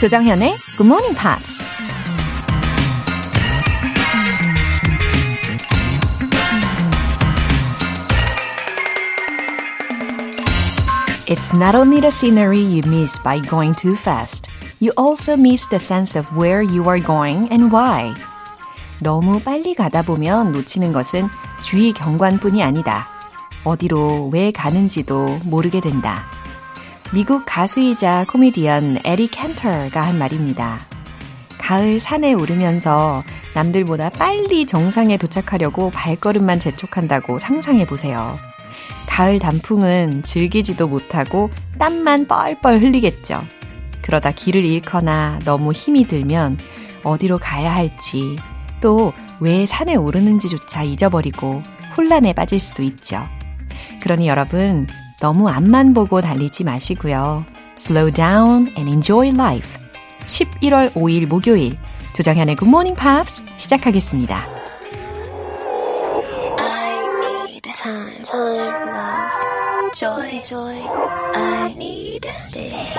조정현의 Good Morning Pops. It's not only the scenery you miss by going too fast. You also miss the sense of where you are going and why. 너무 빨리 가다 보면 놓치는 것은 주위 경관뿐이 아니다. 어디로 왜 가는지도 모르게 된다. 미국 가수이자 코미디언 에리 캔터가 한 말입니다. 가을 산에 오르면서 남들보다 빨리 정상에 도착하려고 발걸음만 재촉한다고 상상해 보세요. 가을 단풍은 즐기지도 못하고 땀만 뻘뻘 흘리겠죠. 그러다 길을 잃거나 너무 힘이 들면 어디로 가야 할지 또 왜 산에 오르는지조차 잊어버리고 혼란에 빠질 수 있죠. 그러니 여러분 너무 앞만 보고 달리지 마시고요. Slow down and enjoy life. 11월 5일 목요일 조정현의 Good Morning Pops 시작하겠습니다. time, time, love, joy, joy. I need space,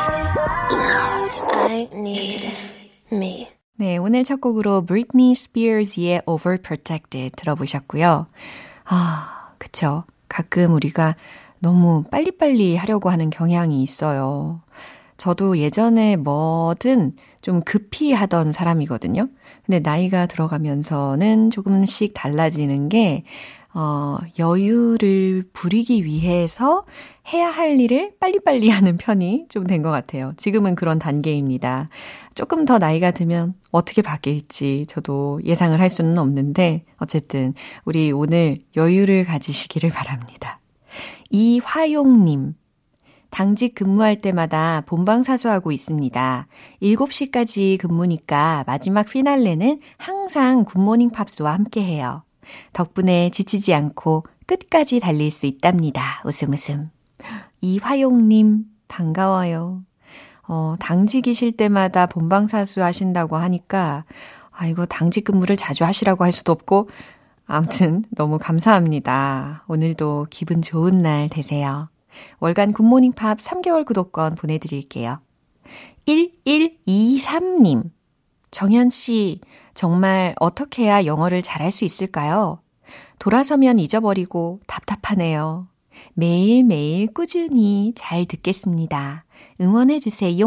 love. I need me. 네, 오늘 첫 곡으로 Britney Spears의 Overprotected 들어보셨고요. 아, 그쵸. 가끔 우리가 너무 빨리빨리 하려고 하는 경향이 있어요. 저도 예전에 뭐든 좀 급히 하던 사람이거든요. 근데 나이가 들어가면서는 조금씩 달라지는 게, 어, 여유를 부리기 위해서 해야 할 일을 빨리빨리 하는 편이 좀 된 것 같아요. 지금은 그런 단계입니다. 조금 더 나이가 들면 어떻게 바뀔지 저도 예상을 할 수는 없는데, 어쨌든 우리 오늘 여유를 가지시기를 바랍니다. 이화용님. 당직 근무할 때마다 본방사수하고 있습니다. 7시까지 근무니까 마지막 피날레는 항상 굿모닝 팝스와 함께 해요. 덕분에 지치지 않고 끝까지 달릴 수 있답니다. 웃음 웃음. 이화용님, 반가워요. 어, 당직이실 때마다 본방사수 하신다고 하니까, 아, 이거 당직 근무를 자주 하시라고 할 수도 없고, 아무튼 너무 감사합니다. 오늘도 기분 좋은 날 되세요. 월간 굿모닝 팝 3개월 구독권 보내드릴게요. 1123님. 정현 씨, 정말 어떻게 해야 영어를 잘할 수 있을까요? 돌아서면 잊어버리고 답답하네요. 매일매일 꾸준히 잘 듣겠습니다. 응원해주세요.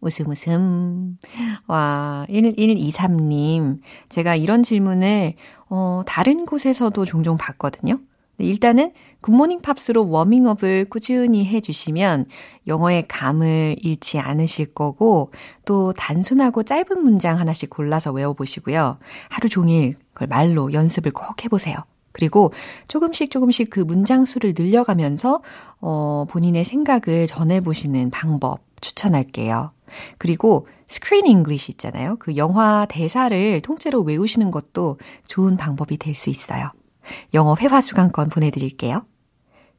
웃음 웃음. 와, 1123님. 제가 이런 질문을, 어, 다른 곳에서도 종종 받거든요. 일단은 굿모닝 팝스로 워밍업을 꾸준히 해주시면 영어의 감을 잃지 않으실 거고 또 단순하고 짧은 문장 하나씩 골라서 외워보시고요. 하루 종일 그걸 말로 연습을 꼭 해보세요. 그리고 조금씩 조금씩 그 문장 수를 늘려가면서 어, 본인의 생각을 전해보시는 방법 추천할게요. 그리고 Screen English 있잖아요. 그 영화 대사를 통째로 외우시는 것도 좋은 방법이 될 수 있어요. 영어 회화 수강권 보내드릴게요.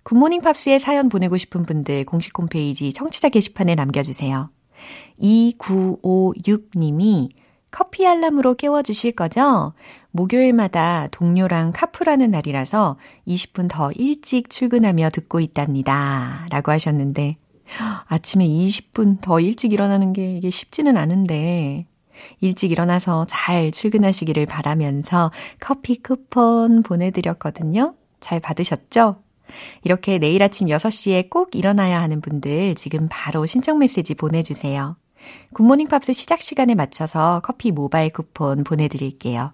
Good Morning Pops에 사연 보내고 싶은 분들 공식 홈페이지 청취자 게시판에 남겨주세요. 2956님이 커피 알람으로 깨워주실 거죠? 목요일마다 동료랑 카풀하는 날이라서 20분 더 일찍 출근하며 듣고 있답니다. 라고 하셨는데, 아침에 20분 더 일찍 일어나는 게 이게 쉽지는 않은데, 일찍 일어나서 잘 출근하시기를 바라면서 커피 쿠폰 보내드렸거든요. 잘 받으셨죠? 이렇게 내일 아침 6시에 꼭 일어나야 하는 분들 지금 바로 신청 메시지 보내주세요. Good Morning Pops 시작 시간에 맞춰서 커피 모바일 쿠폰 보내드릴게요.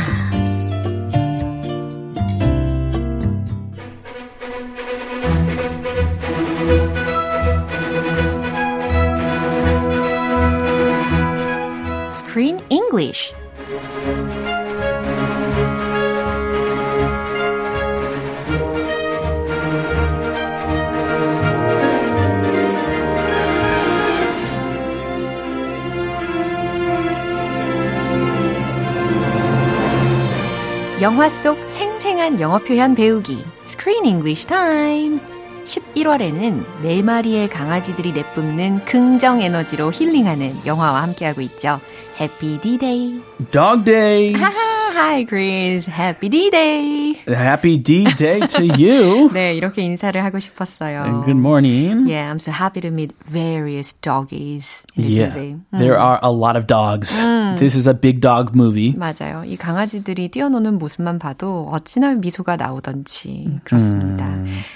영화 속 생생한 영어 표현 배우기 Screen English Time 11월에는 네 마리의 강아지들이 내뿜는 긍정 에너지로 힐링하는 영화와 함께하고 있죠. Happy D-Day. Dog Day. Hi, Chris. Happy D-Day. Happy D-Day to you. 네, 이렇게 인사를 하고 싶었어요. And good morning. Yeah, I'm so happy to meet various doggies in this yeah, movie. There are a lot of dogs. This is a big dog movie. 맞아요. 이 강아지들이 뛰어노는 모습만 봐도 어찌나 미소가 나오던지 그렇습니다.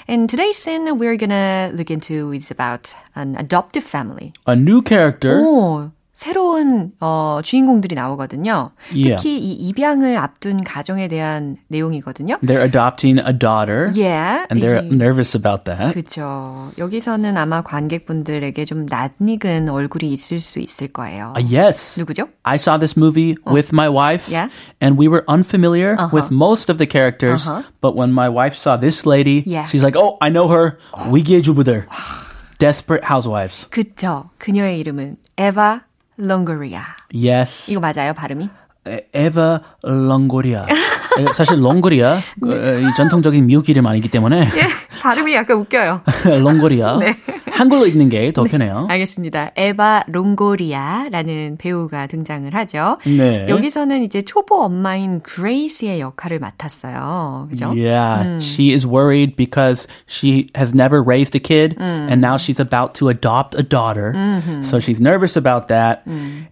And today's scene we're gonna look into is about an adoptive family. A new character. 오, 새로운 어, 주인공들이 나오거든요. Yeah. 특히 이 입양을 앞둔 가정에 대한 내용이거든요. They're adopting a daughter. Yeah. And they're 이- nervous about that. 그죠. 여기서는 아마 관객분들에게 좀 낯익은 얼굴이 있을 수 있을 거예요. Uh, yes. 누구죠? I saw this movie with my wife, Yeah. and we were unfamiliar with most of the characters. But when my wife saw this lady, Yeah. she's like, "Oh, I know her. 위계주부들, Desperate Housewives." 그죠. 그녀의 이름은 에바 롱고리아. Yes, 이거 맞아요, 발음이? 에- 에바 롱고리아. 에, 사실 롱고리아 어, 이 전통적인 미국 이름 아니기 때문에 발음이 약간 웃겨요. 롱고리아. 한글로 읽는 게 더 편해요. 알겠습니다. 에바 롱고리아라는 배우가 등장을 하죠. 네. 여기서는 이제 초보 엄마인 그레이스의 역할을 맡았어요. 그죠? Yeah, she is worried because she has never raised a kid and now she's about to adopt a daughter. So she's nervous about that.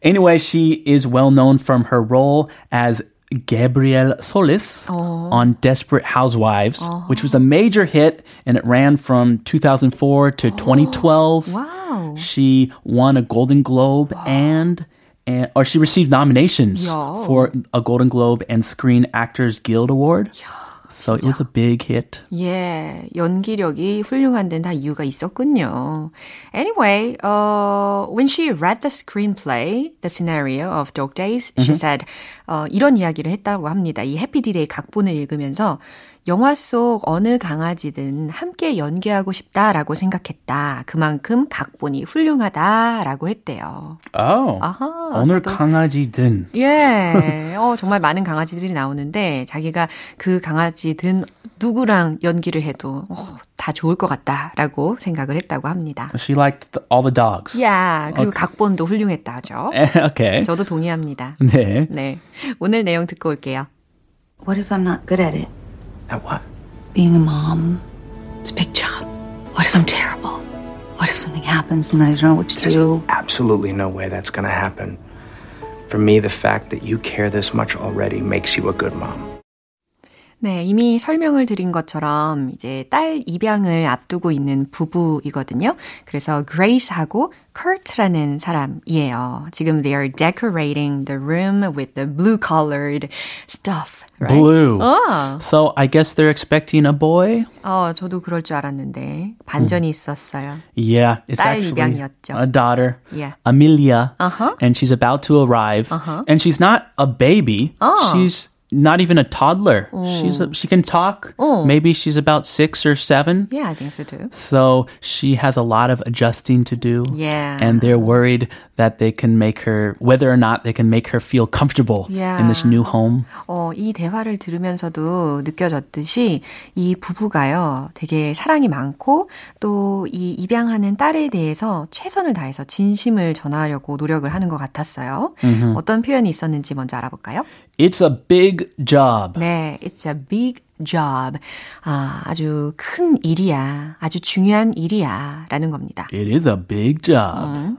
Anyway, she is well known from her role role as Gabrielle Solis oh. on Desperate Housewives, oh. which was a major hit and it ran from 2004 to oh. 2012. Wow. She won a Golden Globe wow. and and, or she received nominations Yo. for a Golden Globe and Screen Actors Guild Award. Yo. So it was a big hit. 예, 연기력이 훌륭한 데는 다 이유가 있었군요. Anyway, uh, when she read the screenplay, the scenario of Dog Days, she said, 어, 이런 이야기를 했다고 합니다. 이 해피디데이 각본을 읽으면서 영화 속 어느 강아지든 함께 연기하고 싶다라고 생각했다. 그만큼 각본이 훌륭하다라고 했대요. Oh. 아하, 오늘 저도- 강아지든 예. 어, 정말 많은 강아지들이 나오는데 자기가 그 강아지든 누구랑 연기를 해도 어, 다 좋을 것 같다라고 생각을 했다고 합니다. she liked the, all the dogs. 야, 그리고 각본도 훌륭했다 하죠. okay. 저도 동의합니다. 네. 네. 오늘 내용 듣고 올게요. What if I'm not good at it? At what? Being a mom. It's a big job. What if I'm terrible? What if something happens and I don't know what to There's do? absolutely no way that's going to happen. For me, the fact that you care this much already makes you a good mom. 네, 이미 설명을 드린 것처럼 이제 딸 입양을 앞두고 있는 부부이거든요. 그래서 Grace하고 Kurt라는 사람이에요. 지금 they are decorating the room with the blue colored stuff. Right? Blue. 어, So I guess they're expecting a boy. 어, 저도 그럴 줄 알았는데 반전이 있었어요. Yeah, it's 딸 actually 입양이었죠. a daughter, Yeah. Amelia, Uh-huh. and she's about to arrive. And she's not a baby. Oh. She's not even a toddler. She's a, she can talk. Oh. Maybe she's about six or seven. Yeah, I think so too. So she has a lot of adjusting to do. Yeah. And they're worried that they can make her, whether or not they can make her feel comfortable in this Yeah. new home. 어, 이 대화를 들으면서도 느껴졌듯이 이 부부가요, 되게 사랑이 많고 또 이 입양하는 딸에 대해서 최선을 다해서 진심을 전하려고 노력을 하는 것 같았어요. 어떤 표현이 있었는지 먼저 알아볼까요? It's a big job. 네, it's a big job. 아, 아주 큰 일이야. 아주 중요한 일이야. 라는 겁니다. It is a big job.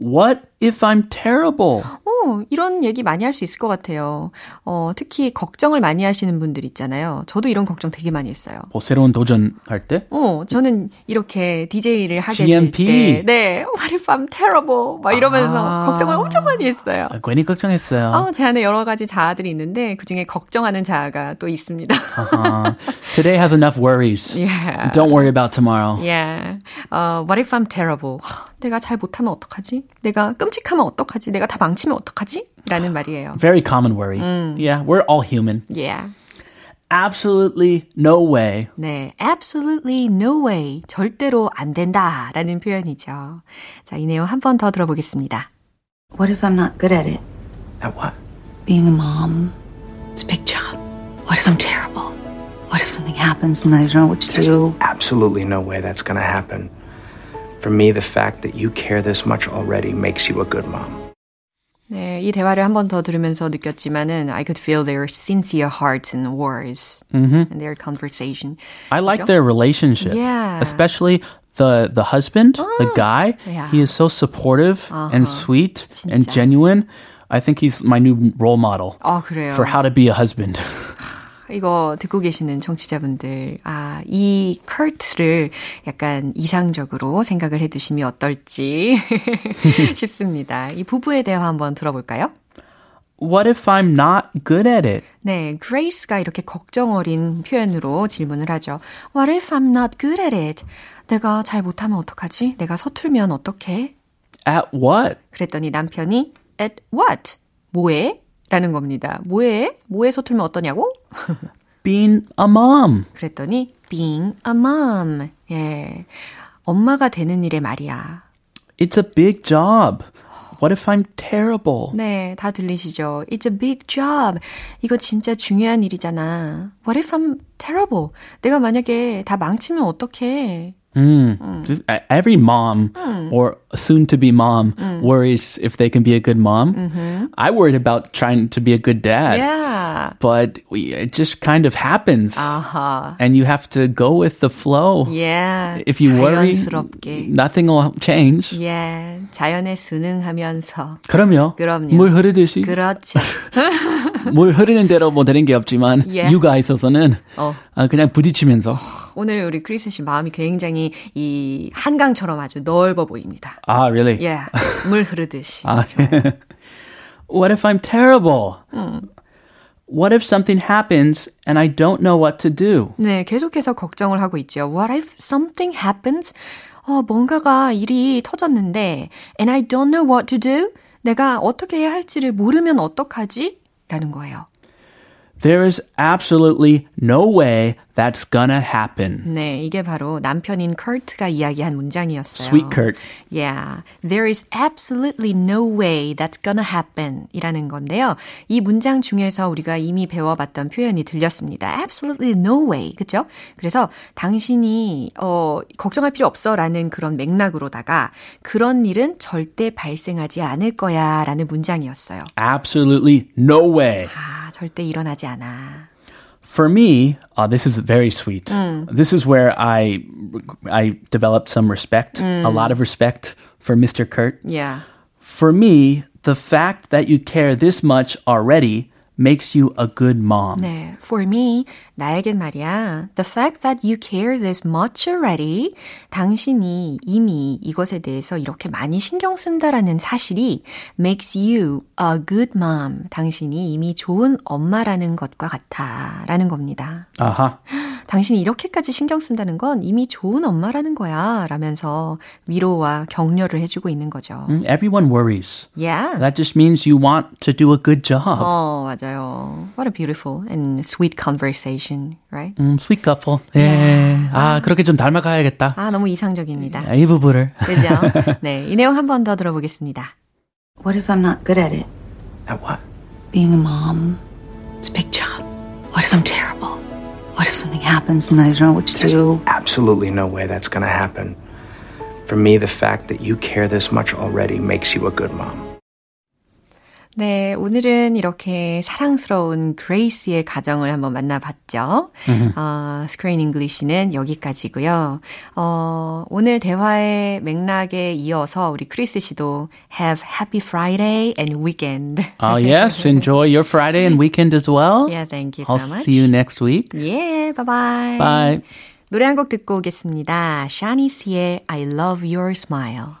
What if I'm terrible? 어, 이런 얘기 많이 할 수 있을 것 같아요. 어, 특히 걱정을 많이 하시는 분들 있잖아요. 저도 이런 걱정 되게 많이 했어요. 뭐 새로운 도전할 때? 어, 저는 이렇게 DJ를 하게 GMP? 될 때, 네, what if I'm terrible? 막 이러면서 아. 걱정을 엄청 많이 했어요. 아, 괜히 걱정했어요. 어, 제 안에 여러 가지 자아들이 있는데 그 중에 걱정하는 자아가 또 있습니다. Uh, today has enough worries. yeah. Don't worry about tomorrow. Yeah. 어, what if I'm terrible? 하, 내가 잘 못하면 어떡하지? 내가 끔찍하면 어떡하지? 내가 다 망치면 어떡하지? 라는 말이에요. Very common worry. Yeah, we're all human. Yeah. Absolutely no way. 네, absolutely no way. 절대로 안 된다. 라는 표현이죠. 자, 이 내용 한 번 더 들어보겠습니다. What if I'm not good at it? At what? Being a mom. It's a big job. What if I'm terrible? What if something happens and I don't know what to There's do? absolutely no way that's going to happen. For me, the fact that you care this much already makes you a good mom. 네, 이 대화를 한 번 더 들으면서 느꼈지만은 I could feel their sincere hearts and words mm-hmm. in their conversation. I like their relationship. Yeah. Especially the the husband, oh, the guy. Yeah. He is so supportive uh-huh. and sweet 진짜. and genuine. I think he's my new role model 아, 그래요. for how to be a husband. 이거 듣고 계시는 청취자분들, 아, 이 커트를 약간 이상적으로 생각을 해 두시면 어떨지 싶습니다. 이 부부의 대화 한번 들어볼까요? What if I'm not good at it? 네, 그레이스가 이렇게 걱정 어린 표현으로 질문을 하죠. What if I'm not good at it? 내가 잘 못하면 어떡하지? 내가 서툴면 어떡해? At what? 그랬더니 남편이 at what? 뭐해? 라는 겁니다. 뭐해? 뭐해 서툴면 어떠냐고? Being a mom. 그랬더니 being a mom. 예. 엄마가 되는 일에 말이야. It's a big job. What if I'm terrible? 네, 다 들리시죠? It's a big job. 이거 진짜 중요한 일이잖아. What if I'm terrible? 내가 만약에 다 망치면 어떡해? Mm. Just, uh, every mom or soon to be mom worries if they can be a good mom. I worried about trying to be a good dad. Yeah. But we, it just kind of happens. 아하. And you have to go with the flow. Yeah. If you worry, 자연스럽게. nothing will change. 예. 자연에 순응하면서. 그럼요. 그럼요. 물 흐르듯이. 그렇죠. 물 흐르는 대로 뭐 되는 게 없지만 Yeah. 육아에 있어서는 어. 아, 그냥 부딪히면서 오늘 우리 크리스 씨 마음이 굉장히 이 한강처럼 아주 넓어 보입니다. 아, really? 예. 물 흐르듯이. 아, What if I'm terrible? What if something happens and I don't know what to do? 네, 계속해서 걱정을 하고 있죠. What if something happens? 어, 뭔가가 일이 터졌는데 and I don't know what to do? 내가 어떻게 해야 할지를 모르면 어떡하지? 라는 거예요. There is absolutely no way that's gonna happen. 네, 이게 바로 남편인 커트가 이야기한 문장이었어요. Sweet Kurt. Yeah. There is absolutely no way that's gonna happen 이라는 건데요. 이 문장 중에서 우리가 이미 배워봤던 표현이 들렸습니다. Absolutely no way. 그죠? 그래서 당신이, 어, 걱정할 필요 없어 라는 그런 맥락으로다가 그런 일은 절대 발생하지 않을 거야 라는 문장이었어요. Absolutely no way. 아, 절대 일어나지 않아. For me, uh, this is very sweet. This is where I I developed some respect, a lot of respect for Mr. Kurt. Yeah. For me, the fact that you care this much already makes you a good mom. 네, for me, 나에겐 말이야. The fact that you care this much already, 당신이 이미 이것에 대해서 이렇게 많이 신경 쓴다라는 사실이 makes you a good mom. 당신이 이미 좋은 엄마라는 것과 같아. 라는 겁니다. Uh-huh. 당신이 이렇게까지 신경 쓴다는 건 이미 좋은 엄마라는 거야. 라면서 위로와 격려를 해주고 있는 거죠. Mm, Everyone worries. Yeah. That just means you want to do a good job. 어, 맞아요. What a beautiful and sweet conversation, right? 음, sweet couple. 예. 아, 그렇게 좀 닮아가야겠다. 아, 너무 이상적입니다. 이 부부를. 그죠? 네, 이 내용 한 번 더 들어보겠습니다. What if I'm not good at it? At what? Being a mom, it's a big job. What if I'm terrible? What if something happens and I don't know what to There's do? absolutely no way that's going to happen. For me, the fact that you care this much already makes you a good mom. 네, 오늘은 이렇게 사랑스러운 그레이스의 가정을 한번 만나봤죠. 어, 스크린 잉글리시는 여기까지고요. 어, 오늘 대화의 맥락에 이어서 우리 크리스 씨도 have happy Friday and weekend. Uh, yes, enjoy your Friday and weekend as well. yeah, thank you so I'll much. see you next week. Yeah, bye bye. Bye. 노래 한 곡 듣고 오겠습니다. 샤니스의 I love your smile.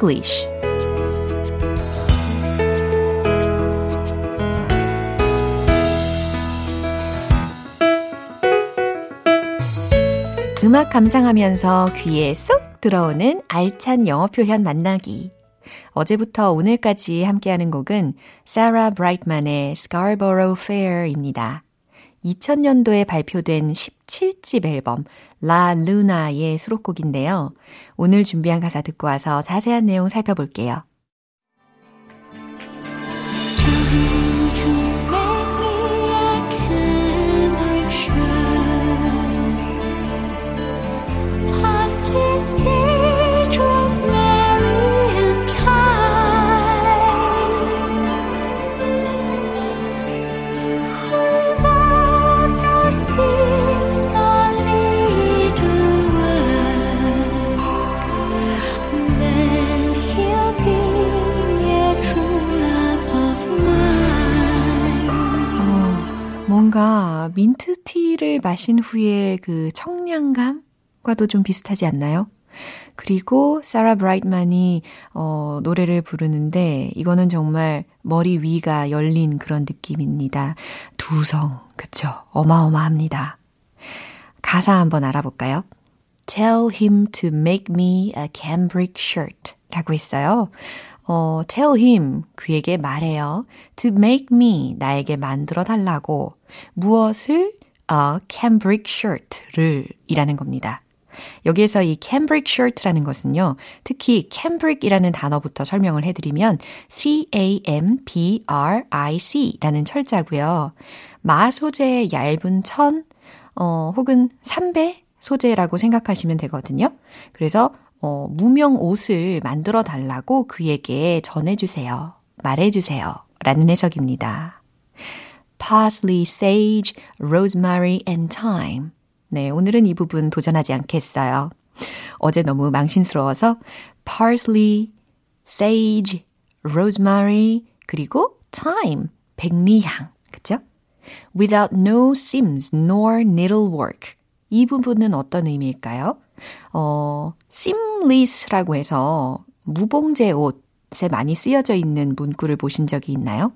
English 음악 감상하면서 귀에 쏙 들어오는 알찬 영어 표현 만나기. 어제부터 오늘까지 함께하는 곡은 사라 브라이트만의 Scarborough Fair입니다. 2000년도에 발표된 17집 앨범 라 루나의 수록곡인데요. 오늘 준비한 가사 듣고 와서 자세한 내용 살펴볼게요. 뭔가 민트티를 마신 후에 그 청량감과도 좀 비슷하지 않나요? 그리고 사라 브라이트만이 어, 노래를 부르는데 이거는 정말 머리 위가 열린 그런 느낌입니다. 두성, 그쵸? 어마어마합니다. 가사 한번 알아볼까요? Tell him to make me a cambric shirt 라고 했어요. 어, tell him, 그에게 말해요. to make me, 나에게 만들어 달라고. 무엇을? a cambric shirt를 이라는 겁니다. 여기에서 이 cambric shirt라는 것은요, 특히 cambric이라는 단어부터 설명을 해드리면 C-A-M-B-R-I-C 라는 철자고요. 마 소재의 얇은 천, 어, 혹은 삼배 소재라고 생각하시면 되거든요. 그래서 어, 무명 옷을 만들어 달라고 그에게 전해주세요. 말해주세요. 라는 해석입니다. parsley, sage, rosemary and thyme. 네, 오늘은 이 부분 도전하지 않겠어요. 어제 너무 망신스러워서 parsley, sage, rosemary, 그리고 thyme, 백리향. 그쵸? without no seams nor needlework. 이 부분은 어떤 의미일까요? 어, seamless라고 해서 무봉제 옷에 많이 쓰여져 있는 문구를 보신 적이 있나요?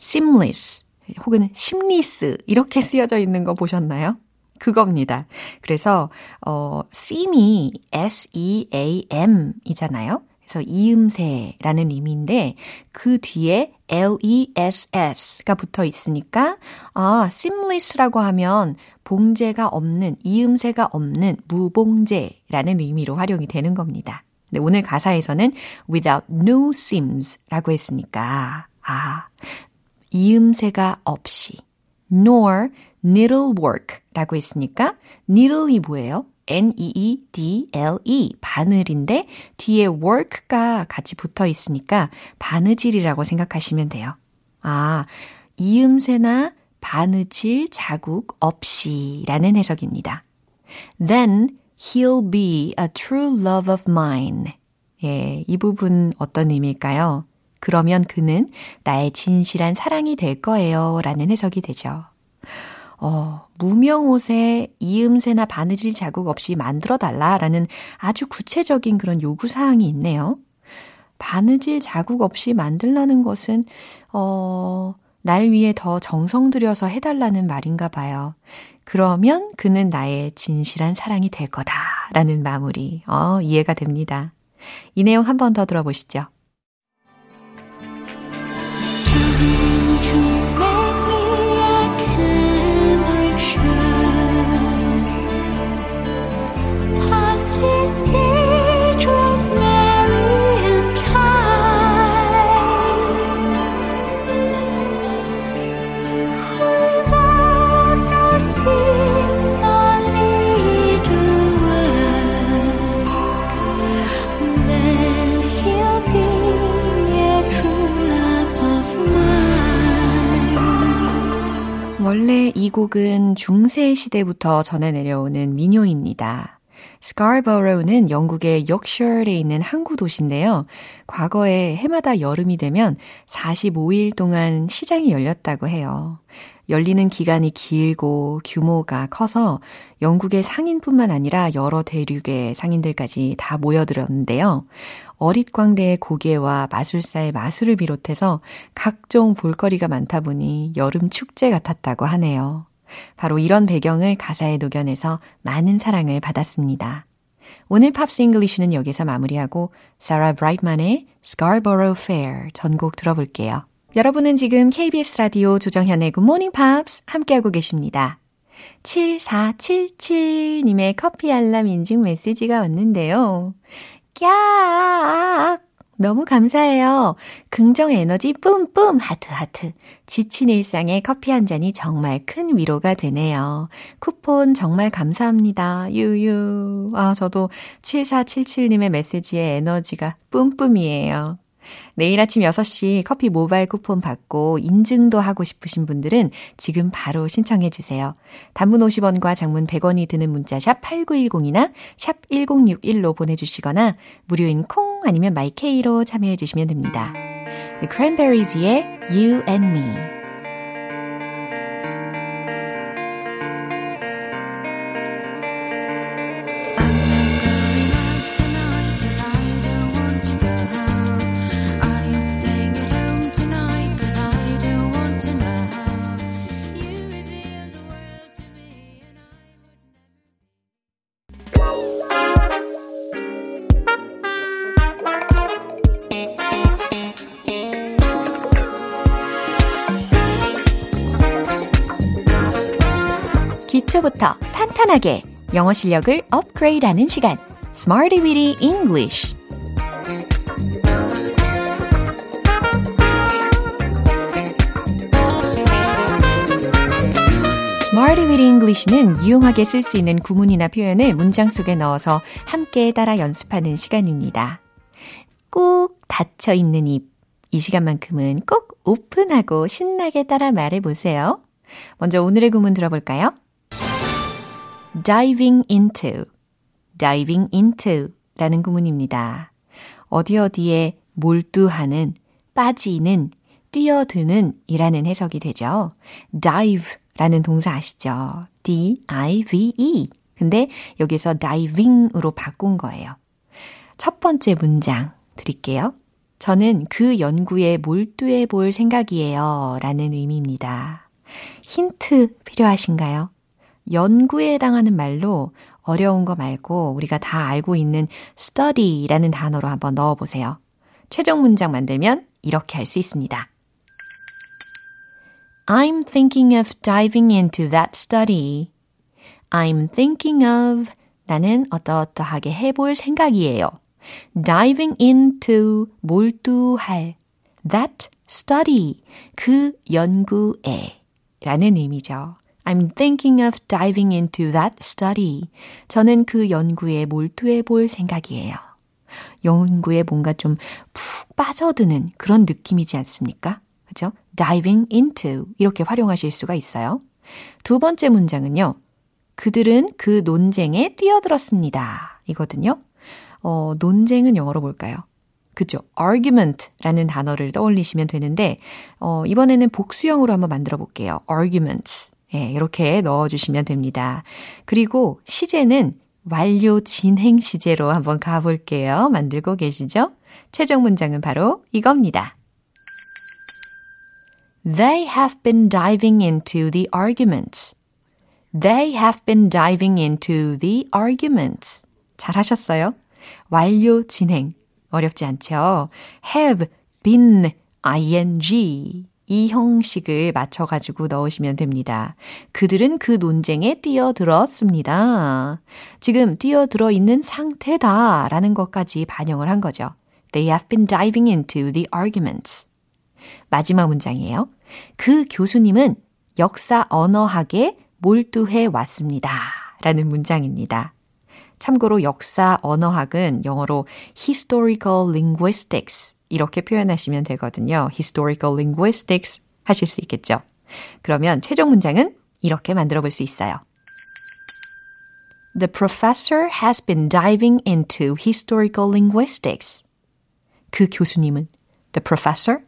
seamless 혹은 심리스 이렇게 쓰여져 있는 거 보셨나요? 그겁니다. 그래서 어 seam이 S E A M 이잖아요. 그래서 이음새라는 의미인데 그 뒤에 L-E-S-S가 붙어 있으니까 아, seamless라고 하면 봉제가 없는, 이음새가 없는 무봉제라는 의미로 활용이 되는 겁니다. 근데 오늘 가사에서는 without no seams라고 했으니까 아, 이음새가 없이 nor needlework라고 했으니까 needle이 뭐예요? N-E-E-D-L-E, 바늘인데 뒤에 work가 같이 붙어 있으니까 바느질이라고 생각하시면 돼요. 아, 이음새나 바느질 자국 없이 라는 해석입니다. Then he'll be a true love of mine. 예, 이 부분 어떤 의미일까요? 그러면 그는 나의 진실한 사랑이 될 거예요. 라는 해석이 되죠. 어, 무명 옷에 이음새나 바느질 자국 없이 만들어 달라라는 아주 구체적인 그런 요구 사항이 있네요. 바느질 자국 없이 만들라는 것은, 어, 날 위해 더 정성 들여서 해달라는 말인가 봐요. 그러면 그는 나의 진실한 사랑이 될 거다라는 마무리, 어, 이해가 됩니다. 이 내용 한 번 더 들어보시죠. 중세 시대부터 전해 내려오는 민요입니다. 스카르버로우는 영국의 욕셔에 있는 항구 도시인데요. 과거에 해마다 여름이 되면 45일 동안 시장이 열렸다고 해요. 열리는 기간이 길고 규모가 커서 영국의 상인뿐만 아니라 여러 대륙의 상인들까지 다 모여들었는데요. 어릿광대의 고개와 마술사의 마술을 비롯해서 각종 볼거리가 많다 보니 여름 축제 같았다고 하네요. 바로 이런 배경을 가사에 녹여내서 많은 사랑을 받았습니다. 오늘 Pops English는 여기서 마무리하고 사라 브라이트만의 Scarborough Fair 전곡 들어볼게요. 여러분은 지금 KBS 라디오 조정현의 Good Morning Pops 함께하고 계십니다. 7477님의 커피 알람 인증 메시지가 왔는데요. 깍! 너무 감사해요. 긍정 에너지 뿜뿜 하트 하트. 지친 일상에 커피 한 잔이 정말 큰 위로가 되네요. 쿠폰 정말 감사합니다. 유유. 아, 저도 7477님의 메시지에 에너지가 뿜뿜이에요. 내일 아침 6시 커피 모바일 쿠폰 받고 인증도 하고 싶으신 분들은 지금 바로 신청해 주세요. 단문 50원과 장문 100원이 드는 문자 샵 8910이나 샵 1061로 보내 주시거나 무료인 콩 아니면 마이케이로 참여해 주시면 됩니다. The Cranberries의 You and Me 탄탄하게 영어 실력을 업그레이드하는 시간, Smarty Weedy English. Weedy English는 유용하게 쓸 수 있는 구문이나 표현을 문장 속에 넣어서 함께 따라 연습하는 시간입니다. 꾹 닫혀 있는 입. 이 시간만큼은 꼭 오픈하고 신나게 따라 말해 보세요. 먼저 오늘의 구문 들어볼까요? Diving into, diving into 라는 구문입니다. 어디 어디에 몰두하는, 빠지는, 뛰어드는 이라는 해석이 되죠. dive 라는 동사 아시죠? D-I-V-E. 근데 여기서 diving으로 바꾼 거예요. 첫 번째 문장 드릴게요. 저는 그 연구에 몰두해 볼 생각이에요. 라는 의미입니다. 힌트 필요하신가요? 연구에 해당하는 말로 어려운 거 말고 우리가 다 알고 있는 study라는 단어로 한번 넣어 보세요. 최종 문장 만들면 이렇게 할 수 있습니다. I'm thinking of diving into that study. I'm thinking of 나는 어떠어떠하게 해볼 생각이에요. diving into 몰두할 that study 그 연구에 라는 의미죠. I'm thinking of diving into that study. 저는 그 연구에 몰두해 볼 생각이에요. 연구에 뭔가 좀 푹 빠져드는 그런 느낌이지 않습니까? 그죠? diving into 이렇게 활용하실 수가 있어요. 두 번째 문장은요. 그들은 그 논쟁에 뛰어들었습니다. 이거든요. 어, 논쟁은 영어로 뭘까요? 그죠? argument라는 단어를 떠올리시면 되는데, 어, 이번에는 복수형으로 한번 만들어 볼게요. arguments. 예, 이렇게 넣어주시면 됩니다. 그리고 시제는 완료 진행 시제로 한번 가볼게요. 만들고 계시죠? 최종 문장은 바로 이겁니다. They have been diving into the arguments. They have been diving into the arguments. 잘하셨어요? 완료 진행. 어렵지 않죠? have been ing. 이 형식을 맞춰가지고 넣으시면 됩니다. 그들은 그 논쟁에 뛰어들었습니다. 지금 뛰어들어 있는 상태다 라는 것까지 반영을 한 거죠. They have been diving into the arguments. 마지막 문장이에요. 그 교수님은 역사 언어학에 몰두해 왔습니다. 라는 문장입니다. 참고로 역사 언어학은 영어로 historical linguistics 이렇게 표현하시면 되거든요. historical linguistics 하실 수 있겠죠. 그러면 최종 문장은 이렇게 만들어 볼 수 있어요. The professor has been diving into historical linguistics. 그 교수님은 the professor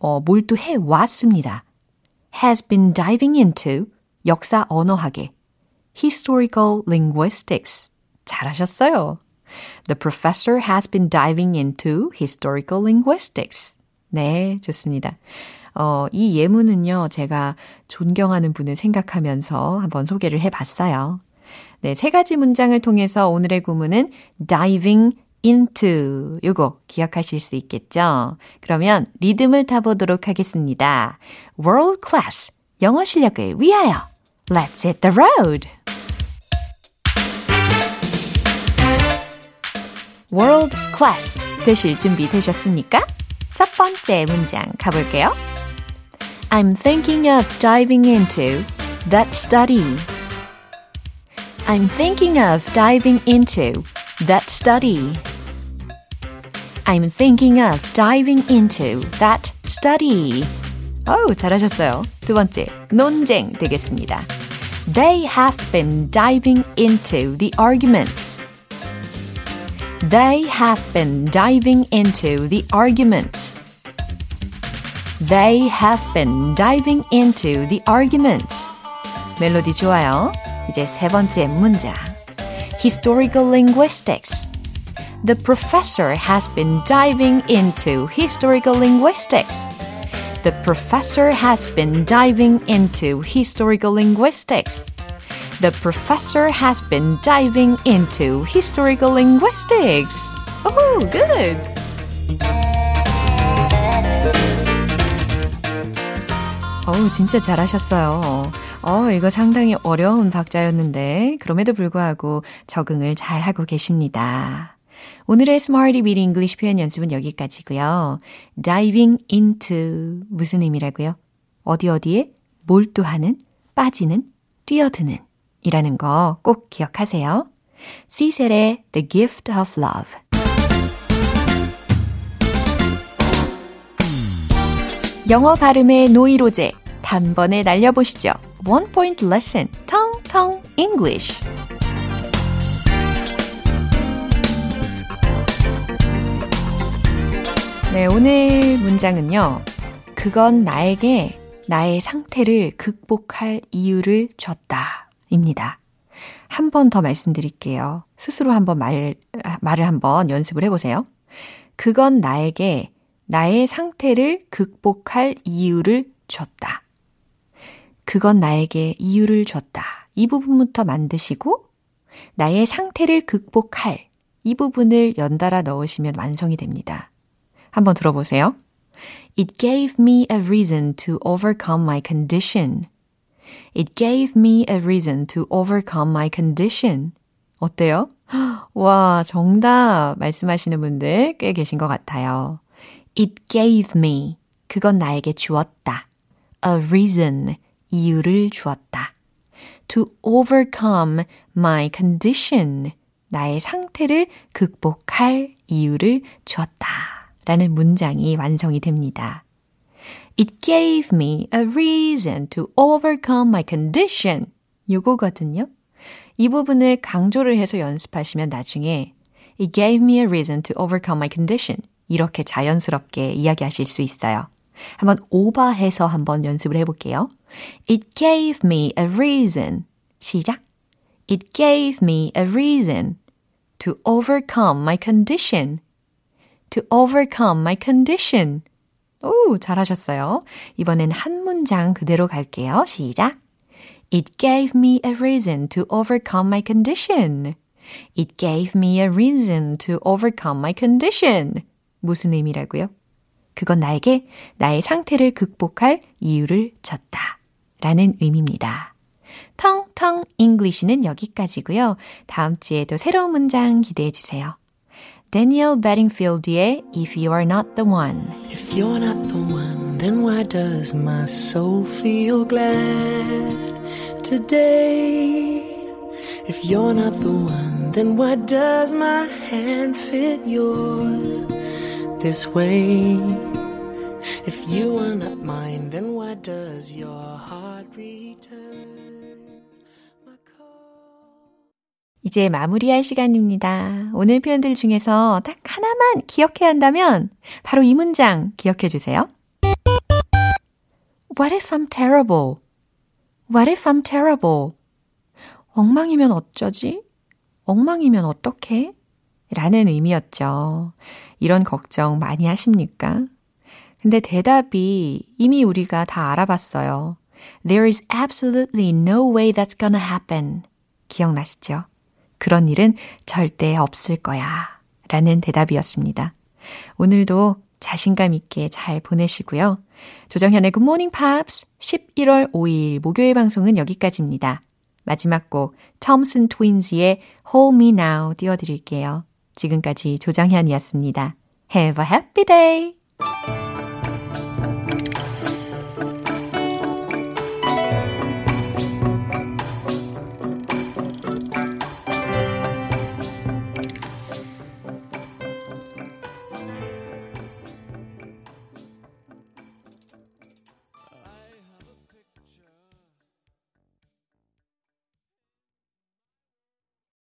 어, 몰두해 왔습니다. has been diving into 역사 언어학에 historical linguistics. 잘하셨어요. The professor has been diving into historical linguistics. 네, 좋습니다. 어, 이 예문은요, 제가 존경하는 분을 생각하면서 한번 소개를 해 봤어요. 네, 세 가지 문장을 통해서 오늘의 구문은 diving into 요거 기억하실 수 있겠죠? 그러면 리듬을 타보도록 하겠습니다. World class 영어 실력을 위하여 Let's hit the road! World class 되실 준비 되셨습니까? 첫 번째 문장 가볼게요. I'm thinking of diving into that study. I'm thinking of diving into that study. I'm thinking of diving into that study. 어우, 잘하셨어요. 두 번째, 논쟁 되겠습니다. They have been diving into the arguments. They have been diving into the arguments. They have been diving into the arguments. 멜로디 좋아요. 이제 세 번째 문장. Historical linguistics. The professor has been diving into historical linguistics. The professor has been diving into historical linguistics. The professor has been diving into historical linguistics. Oh, good. 어우, 진짜 잘하셨어요. 어, 이거 상당히 어려운 박자였는데, 그럼에도 불구하고 적응을 잘 하고 계십니다. 오늘의 Smarty Beat English 표현 연습은 여기까지고요. diving into 무슨 의미라고요? 어디 어디에 몰두하는, 빠지는, 뛰어드는 이라는 거 꼭 기억하세요. 시셀의 The Gift of Love 영어 발음의 노이로제 단번에 날려보시죠. One Point Lesson, Tong Tong English. 네, 오늘 문장은요. 그건 나에게 나의 상태를 극복할 이유를 줬다. 입니다. 한 번 더 말씀드릴게요. 스스로 한번 말, 말을 한번 연습을 해보세요. 그건 나에게 나의 상태를 극복할 이유를 줬다. 그건 나에게 이유를 줬다. 이 부분부터 만드시고 나의 상태를 극복할 이 부분을 연달아 넣으시면 완성이 됩니다. 한번 들어보세요. It gave me a reason to overcome my condition. It gave me a reason to overcome my condition. 어때요? 와, 정답 말씀하시는 분들 꽤 계신 것 같아요. It gave me. 그건 나에게 주었다. A reason. 이유를 주었다. To overcome my condition. 나의 상태를 극복할 이유를 주었다. 라는 문장이 완성이 됩니다. It gave me a reason to overcome my condition. 요거거든요. 이 부분을 강조를 해서 연습하시면 나중에 It gave me a reason to overcome my condition. 이렇게 자연스럽게 이야기하실 수 있어요. 한번 오버해서 한번 연습을 해볼게요. It gave me a reason. 시작. It gave me a reason to overcome my condition. To overcome my condition. 오, 잘하셨어요. 이번엔 한 문장 그대로 갈게요. 시작. It gave me a reason to overcome my condition. It gave me a reason to overcome my condition. 무슨 의미라고요? 그건 나에게 나의 상태를 극복할 이유를 줬다. 라는 의미입니다. 텅텅 잉글리시는 여기까지고요. 다음 주에도 새로운 문장 기대해 주세요. Daniel Bedingfield의 If You Are Not the One. If you're not the one, then why does my soul feel glad today? If you're not the one, then why does my hand fit yours this way? If you are not mine, then why does your heart return? 이제 마무리할 시간입니다. 오늘 표현들 중에서 딱 하나만 기억해야 한다면 바로 이 문장 기억해 주세요. What if I'm terrible? What if I'm terrible? 엉망이면 어쩌지? 엉망이면 어떡해? 라는 의미였죠. 이런 걱정 많이 하십니까? 근데 대답이 이미 우리가 다 알아봤어요. There is absolutely no way that's gonna happen. 기억나시죠? 그런 일은 절대 없을 거야. 라는 대답이었습니다. 오늘도 자신감 있게 잘 보내시고요. 조정현의 Good Morning Pops 11월 5일 목요일 방송은 여기까지입니다. 마지막 곡 톰슨 트윈즈의 Hold Me Now 띄워드릴게요. 지금까지 조정현이었습니다. Have a happy day!